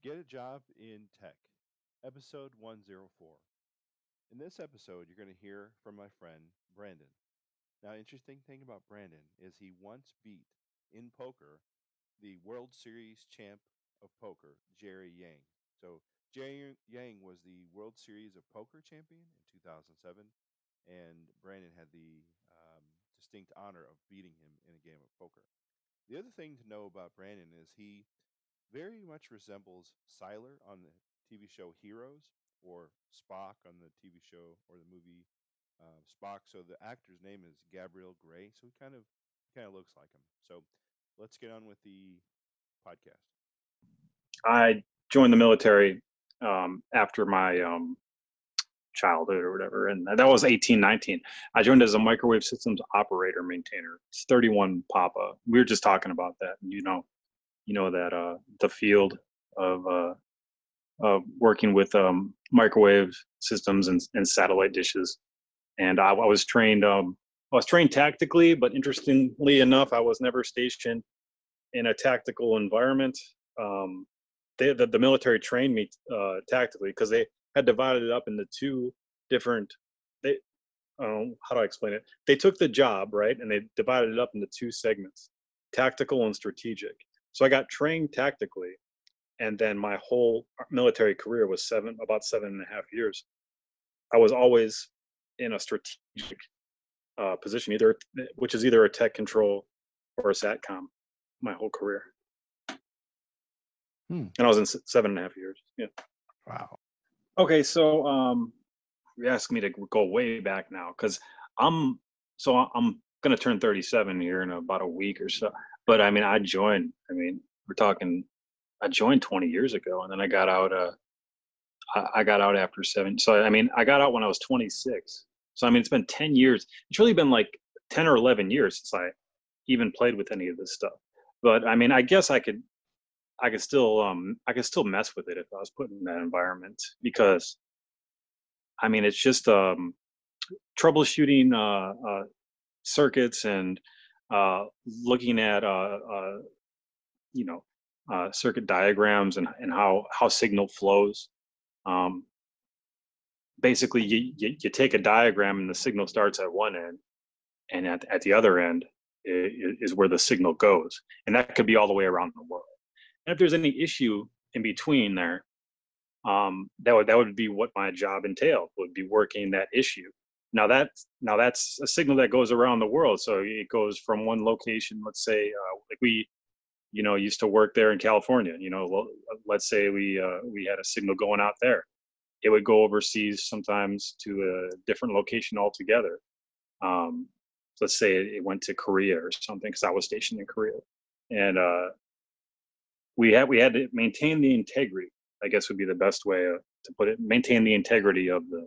Get a Job in Tech, episode 104. In this episode, you're going to hear from my friend Brandon. Now, interesting thing about Brandon is he once beat in poker the World Series champ of poker, Jerry Yang. So, Jerry Yang was the World Series of Poker champion in 2007, and Brandon had the um, distinct honor of beating him in a game of poker. The other thing to know about Brandon is he very much resembles Sylar on the TV show Heroes or Spock on the TV show or the movie uh, Spock. So the actor's name is Gabriel Gray. So he kind of kind of looks like him. So let's get on with the podcast. I joined the military um, after my um, childhood or whatever, and that was eighteen nineteen. I joined as a microwave systems operator maintainer. It's 31 Papa. We were just talking about that. and You know, you know that uh, the field of uh, working with um, microwave systems and, and satellite dishes. And I, I was trained. Um, I was trained tactically, but interestingly enough, I was never stationed in a tactical environment. Um, they, the, the military trained me uh, tactically because they had divided it up into two different. They, um, how do I explain it? They took the job right, and they divided it up into two segments: tactical and strategic. So I got trained tactically, and then my whole military career was seven, about seven and a half years. I was always in a strategic uh, position, either which is either a tech control or a satcom, my whole career. Hmm. And I was in seven and a half years. Yeah. Wow. Okay, so um, you asked me to go way back now because I'm so I'm gonna turn 37 here in about a week or so but I mean, I joined. I mean, we're talking. I joined 20 years ago, and then I got out. Uh, I, got out after seven. So I mean, I got out when I was 26. So I mean, it's been 10 years. It's really been like 10 or 11 years since I even played with any of this stuff. But I mean, I guess I could, I could still, um, I could still mess with it if I was put in that environment because, I mean, it's just um, troubleshooting uh, uh, circuits and uh, looking at uh, uh, you know circuit diagrams and, and how how signal flows. Um, basically, you, you, you take a diagram and the signal starts at one end, and at at the other end is, is where the signal goes, and that could be all the way around the world. And if there's any issue in between there, um, that would that would be what my job entailed would be working that issue now that now that's a signal that goes around the world. So it goes from one location. Let's say uh, like we, you know, used to work there in California. You know, let's say we uh, we had a signal going out there. It would go overseas sometimes to a different location altogether. Um, let's say it went to Korea or something because I was stationed in Korea, and uh, we had we had to maintain the integrity. I guess would be the best way uh, to put it. Maintain the integrity of the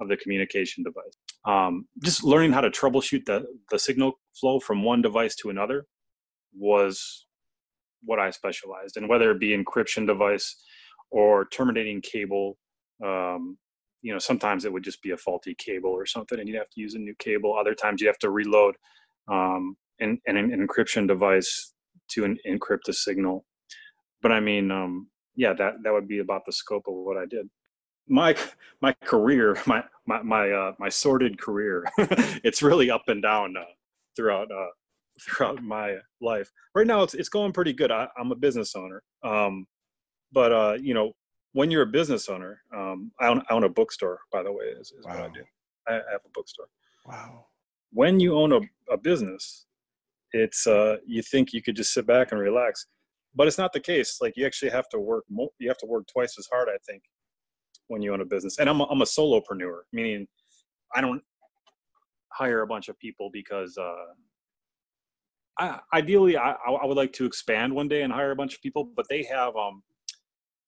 of the communication device. Um, just learning how to troubleshoot the, the signal flow from one device to another was what I specialized in, whether it be encryption device or terminating cable. Um, you know, sometimes it would just be a faulty cable or something, and you'd have to use a new cable. Other times you have to reload um, an, an, an, encryption device to an, encrypt a signal. But I mean, um, yeah, that that would be about the scope of what I did my my career, my my my uh, my sordid career, it's really up and down uh, throughout uh, throughout my life. Right now, it's it's going pretty good. I, am a business owner, um, but uh, you know, when you're a business owner, um, I own, I own a bookstore. By the way, is, is wow. what I do. I, I have a bookstore. Wow. When you own a, a business, it's uh, you think you could just sit back and relax, but it's not the case. Like you actually have to work. Mo- you have to work twice as hard, I think, when you own a business. And I'm a, I'm a solopreneur, meaning I don't hire a bunch of people because uh, I, ideally I, I would like to expand one day and hire a bunch of people, but they have um,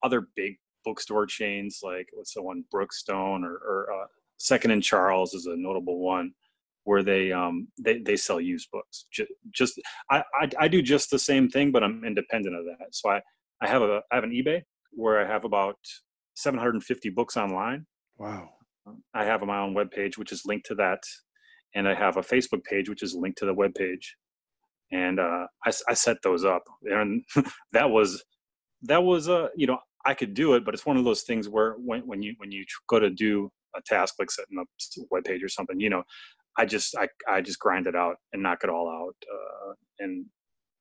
other big bookstore chains like what's the one Brookstone or, or uh, Second and Charles is a notable one where they um they, they sell used books just, just I, I, I do just the same thing but i'm independent of that so i i have a i have an ebay where i have about 750 books online. Wow. I have my own web page, which is linked to that, and I have a Facebook page, which is linked to the web page, and uh, I, I set those up, and that was that was uh, you know I could do it, but it's one of those things where when when you when you go to do a task like setting up a web page or something, you know, I just I I just grind it out and knock it all out, uh, and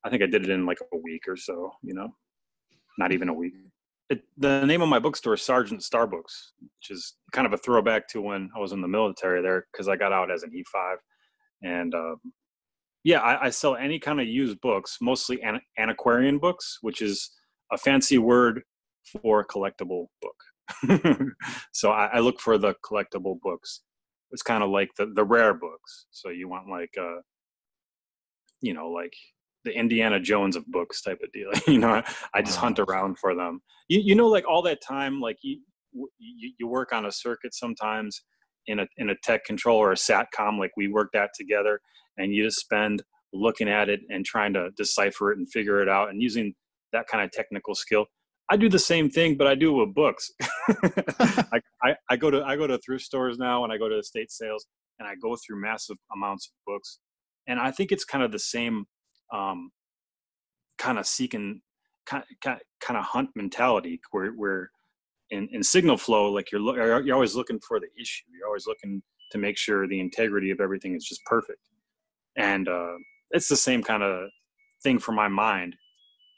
I think I did it in like a week or so. You know, not even a week. It, the name of my bookstore is Sergeant Starbooks, which is kind of a throwback to when I was in the military there because I got out as an E5, and um, yeah, I, I, sell any kind of used books, mostly an, antiquarian books, which is a fancy word for collectible book. so I, I, look for the collectible books. It's kind of like the, the rare books. So you want like, uh, you know, like the Indiana Jones of books type of deal. you know, I, just wow. hunt around for them. You, you know, like all that time, like you, you, you work on a circuit sometimes in a, in a tech control or a SATCOM, like we worked at together and you just spend looking at it and trying to decipher it and figure it out and using that kind of technical skill. I do the same thing, but I do it with books. I, I, I, go to I go to thrift stores now and I go to the estate sales and I go through massive amounts of books. And I think it's kind of the same um, kind of seeking kind, kind, of hunt mentality where, where in, in signal flow, like you're, you're always looking for the issue. You're always looking to make sure the integrity of everything is just perfect. And uh, it's the same kind of thing for my mind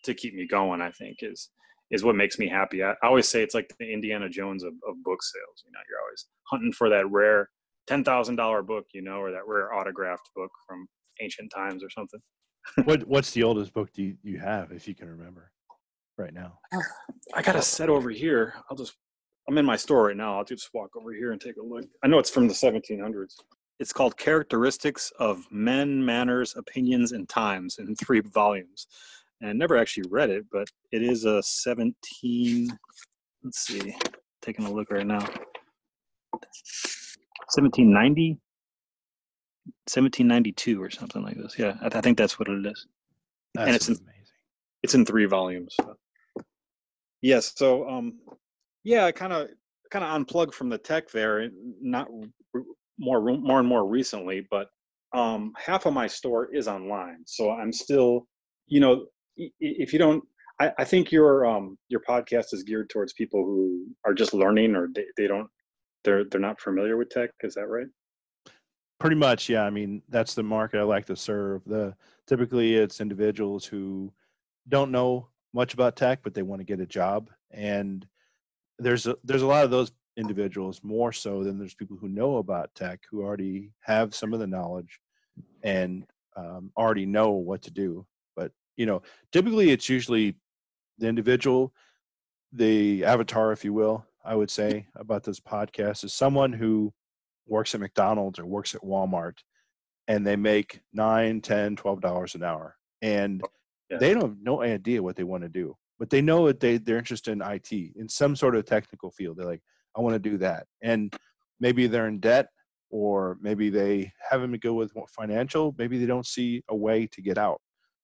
to keep me going i think is is what makes me happy. I, I always say it's like the indiana jones of, of book sales you know you're always hunting for that rare $10000 book you know or that rare autographed book from ancient times or something what what's the oldest book do you, you have if you can remember right now i got a set over here i'll just i'm in my store right now i'll just walk over here and take a look i know it's from the 1700s it's called Characteristics of Men, Manners, Opinions, and Times in three volumes. And never actually read it, but it is a 17, let's see, taking a look right now. 1790? 1792 or something like this. Yeah, I, th- I think that's what it is. That's and it's in, amazing. It's in three volumes. So. Yes. So, um, yeah, I kind of kind of unplugged from the tech there, not more more and more recently, but um, half of my store is online. So I'm still, you know, if you don't, I, I think your um, your podcast is geared towards people who are just learning or they, they don't they're they're not familiar with tech. Is that right? Pretty much, yeah. I mean, that's the market I like to serve. The typically it's individuals who don't know much about tech, but they want to get a job, and there's a there's a lot of those individuals more so than there's people who know about tech who already have some of the knowledge and um, already know what to do but you know typically it's usually the individual the avatar if you will i would say about this podcast is someone who works at mcdonald's or works at walmart and they make nine ten twelve dollars an hour and oh, yeah. they don't have no idea what they want to do but they know that they, they're interested in it in some sort of technical field they're like I want to do that. And maybe they're in debt or maybe they haven't been good with financial. Maybe they don't see a way to get out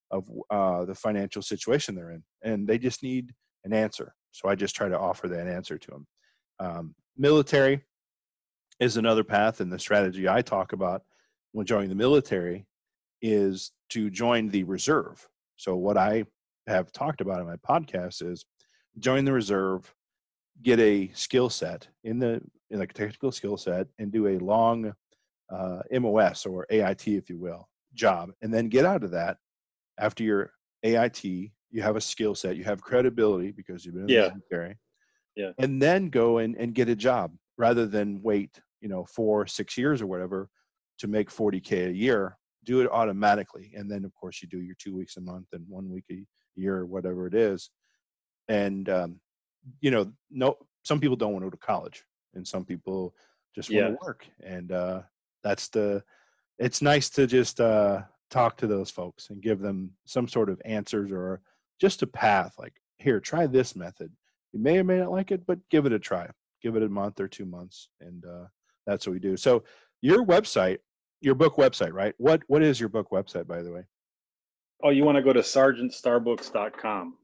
of uh, the financial situation they're in and they just need an answer. So I just try to offer that answer to them. Um, military is another path and the strategy I talk about when joining the military is to join the reserve. So what I have talked about in my podcast is join the reserve get a skill set in the in like a technical skill set and do a long uh, MOS or AIT, if you will, job, and then get out of that after your AIT. You have a skill set, you have credibility because you've been in yeah. the military, yeah, and then go and and get a job rather than wait, you know, four six years or whatever to make 40k a year. Do it automatically, and then of course you do your two weeks a month and one week a year or whatever it is, and um, you know, no, some people don't want to go to college, and some people just want yeah. to work, and uh, that's the. It's nice to just uh, talk to those folks and give them some sort of answers or just a path. Like, here, try this method. You may or may not like it, but give it a try. Give it a month or two months, and uh, that's what we do. So, your website, your book website, right? What What is your book website, by the way? Oh, you want to go to sergeantsstarbooks.com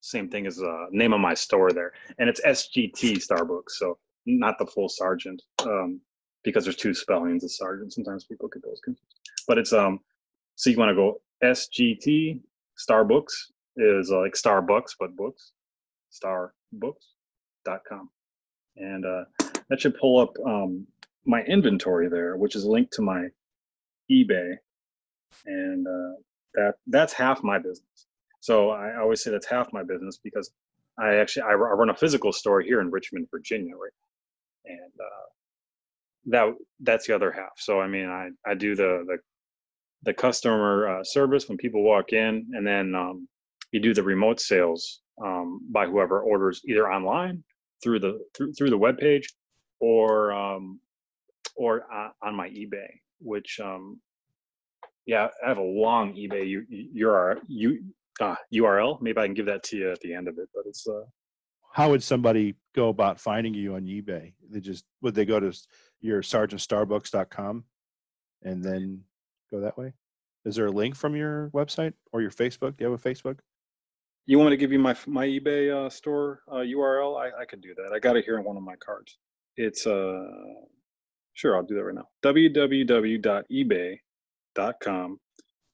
same thing as the uh, name of my store there, and it's SGT Starbooks, so not the full Sergeant, um, because there's two spellings of Sergeant. Sometimes people get those confused, but it's um. So you want to go SGT Starbooks is uh, like Starbucks but books, starrbooks.com. And uh, that should pull up um, my inventory there, which is linked to my eBay. And uh, that that's half my business. So I always say that's half my business because I actually I run a physical store here in Richmond, Virginia, right? And uh, that that's the other half. So I mean, I I do the the the customer uh, service when people walk in, and then um, you do the remote sales um, by whoever orders either online through the through through the web page or um, or uh, on my eBay, which um, yeah, I have a long eBay U, URL, U, uh, URL. Maybe I can give that to you at the end of it, but it's uh, how would somebody go about finding you on eBay? They just would they go to your sergeantstarbooks.com and then go that way? Is there a link from your website or your Facebook? Do you have a Facebook? You want me to give you my my eBay uh, store uh, URL? I, I could do that. I got it here on one of my cards. It's uh sure I'll do that right now. www.ebay.com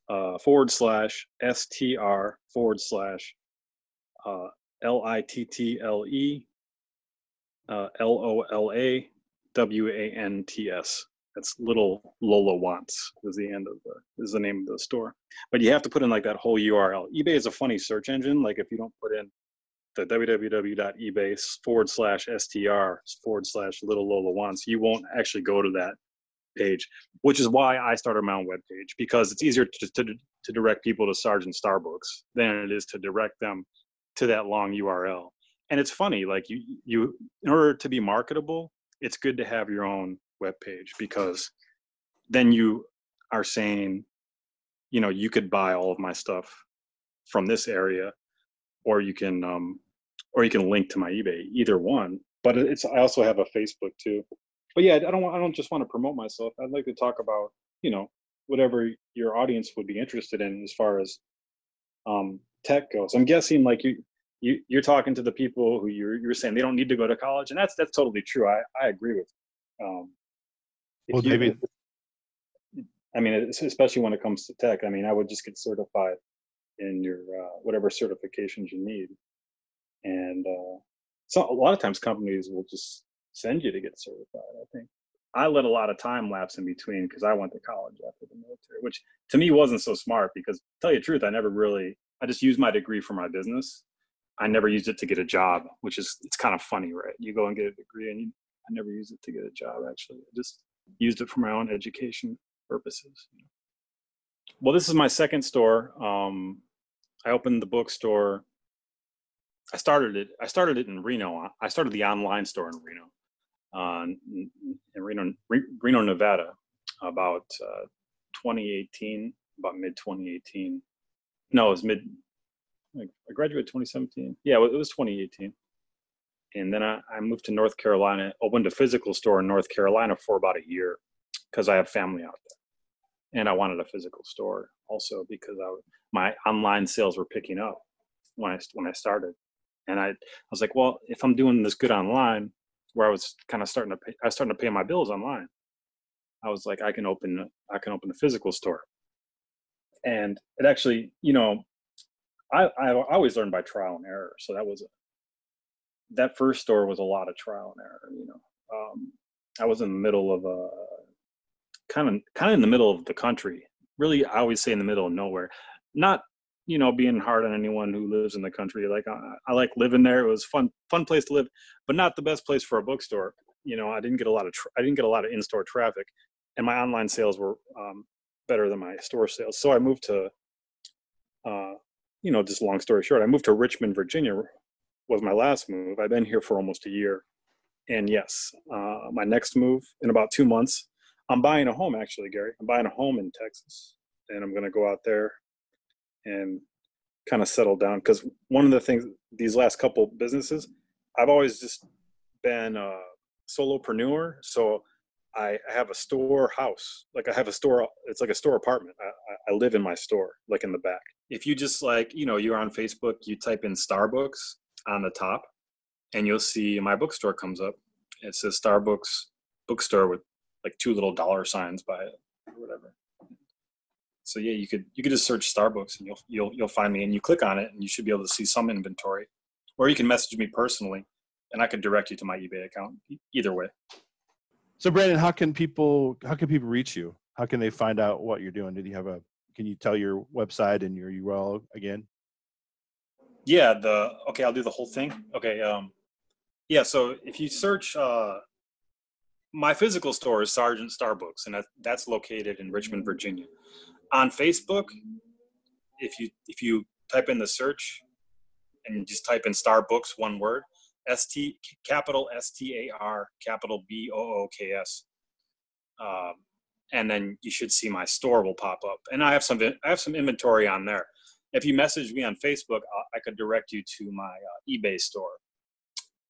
uh, forward slash str forward slash uh, l i t t l e uh, l o l a w a n t s. That's little Lola wants is the end of the is the name of the store. But you have to put in like that whole URL. eBay is a funny search engine. Like if you don't put in the www.ebay forward slash str forward slash little Lola wants, you won't actually go to that page, which is why I started my own web page because it's easier to, to, to direct people to Sergeant Starbooks than it is to direct them to that long URL. And it's funny, like you, you, in order to be marketable, it's good to have your own web page because then you are saying, you know, you could buy all of my stuff from this area, or you can, um, or you can link to my eBay. Either one. But it's I also have a Facebook too. But yeah, I don't want, I don't just want to promote myself. I'd like to talk about you know whatever your audience would be interested in as far as um, tech goes. I'm guessing like you you you're talking to the people who you're you're saying they don't need to go to college, and that's that's totally true. I I agree with. Um, well, you, maybe. I mean, especially when it comes to tech. I mean, I would just get certified in your uh, whatever certifications you need, and uh, so a lot of times companies will just send you to get certified. I think I let a lot of time lapse in between because I went to college after the military, which to me wasn't so smart because tell you the truth, I never really I just used my degree for my business. I never used it to get a job, which is it's kind of funny, right? You go and get a degree and you, I never used it to get a job actually. I just used it for my own education purposes. Well, this is my second store. Um, I opened the bookstore. I started it. I started it in Reno. I started the online store in Reno, uh, in Reno, Reno, Nevada, about uh, 2018, about mid 2018. No, it was mid. I graduated 2017. Yeah, it was 2018 and then I, I, moved to North Carolina, opened a physical store in North Carolina for about a year because I have family out there, and I wanted a physical store also because I, my online sales were picking up when I when I started, and I, I was like, well, if I'm doing this good online, where I was kind of starting to pay, I was starting to pay my bills online. I was like, I can open I can open a physical store, and it actually, you know, I I always learned by trial and error, so that was that first store was a lot of trial and error. You know, um, I was in the middle of a kind of kind of in the middle of the country. Really, I always say in the middle of nowhere. Not you know being hard on anyone who lives in the country. Like I, I like living there. It was fun fun place to live, but not the best place for a bookstore. You know, I didn't get a lot of tra- I didn't get a lot of in store traffic, and my online sales were um, better than my store sales. So I moved to. Uh, you know, just long story short, I moved to Richmond, Virginia, was my last move. I've been here for almost a year. And yes, uh, my next move in about two months, I'm buying a home actually, Gary. I'm buying a home in Texas. And I'm going to go out there and kind of settle down. Because one of the things, these last couple businesses, I've always just been a solopreneur. So I, have a store house. Like I have a store, it's like a store apartment. I, I live in my store, like in the back. If you just like, you know, you're on Facebook, you type in Starbooks on the top, and you'll see my bookstore comes up. It says Starbooks bookstore with like two little dollar signs by it or whatever. So yeah, you could you could just search Starbooks and you'll you'll you'll find me and you click on it and you should be able to see some inventory. or you can message me personally, and I could direct you to my eBay account. Either way. So, Brandon, how can people how can people reach you? How can they find out what you're doing? Did you have a? Can you tell your website and your URL again? Yeah. The okay. I'll do the whole thing. Okay. Um. Yeah. So if you search, uh, my physical store is Sergeant Starbooks and that, that's located in Richmond, Virginia. On Facebook, if you if you type in the search and just type in Starbooks, one word, S T capital S T A R capital B O O K S. Um, and then you should see my store will pop up. And I have some I have some inventory on there. If you message me on Facebook, I could direct you to my uh, eBay store.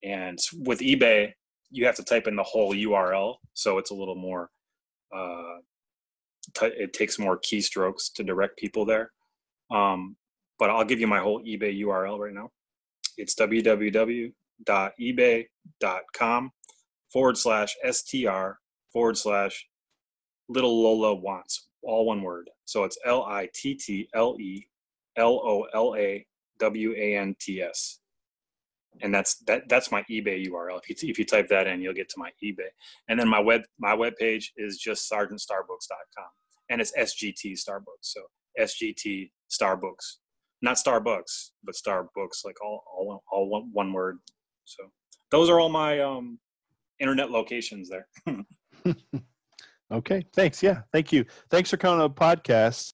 And with eBay, you have to type in the whole URL, so it's a little more. Uh, it takes more keystrokes to direct people there. Um, but I'll give you my whole eBay URL right now. It's www.ebay.com forward slash str forward slash little Lola wants, all one word. So it's L I T T L E L O L A W A N T S. And that's that that's my eBay URL. If you if you type that in, you'll get to my eBay. And then my web my web page is just sergeantsstarbooks.com. And it's SGT Starbooks. So SGT Starbooks, Not Starbucks, but Starbooks, like all all all one, one word. So those are all my um internet locations there. Okay, thanks. Yeah, thank you. Thanks for coming on the podcast.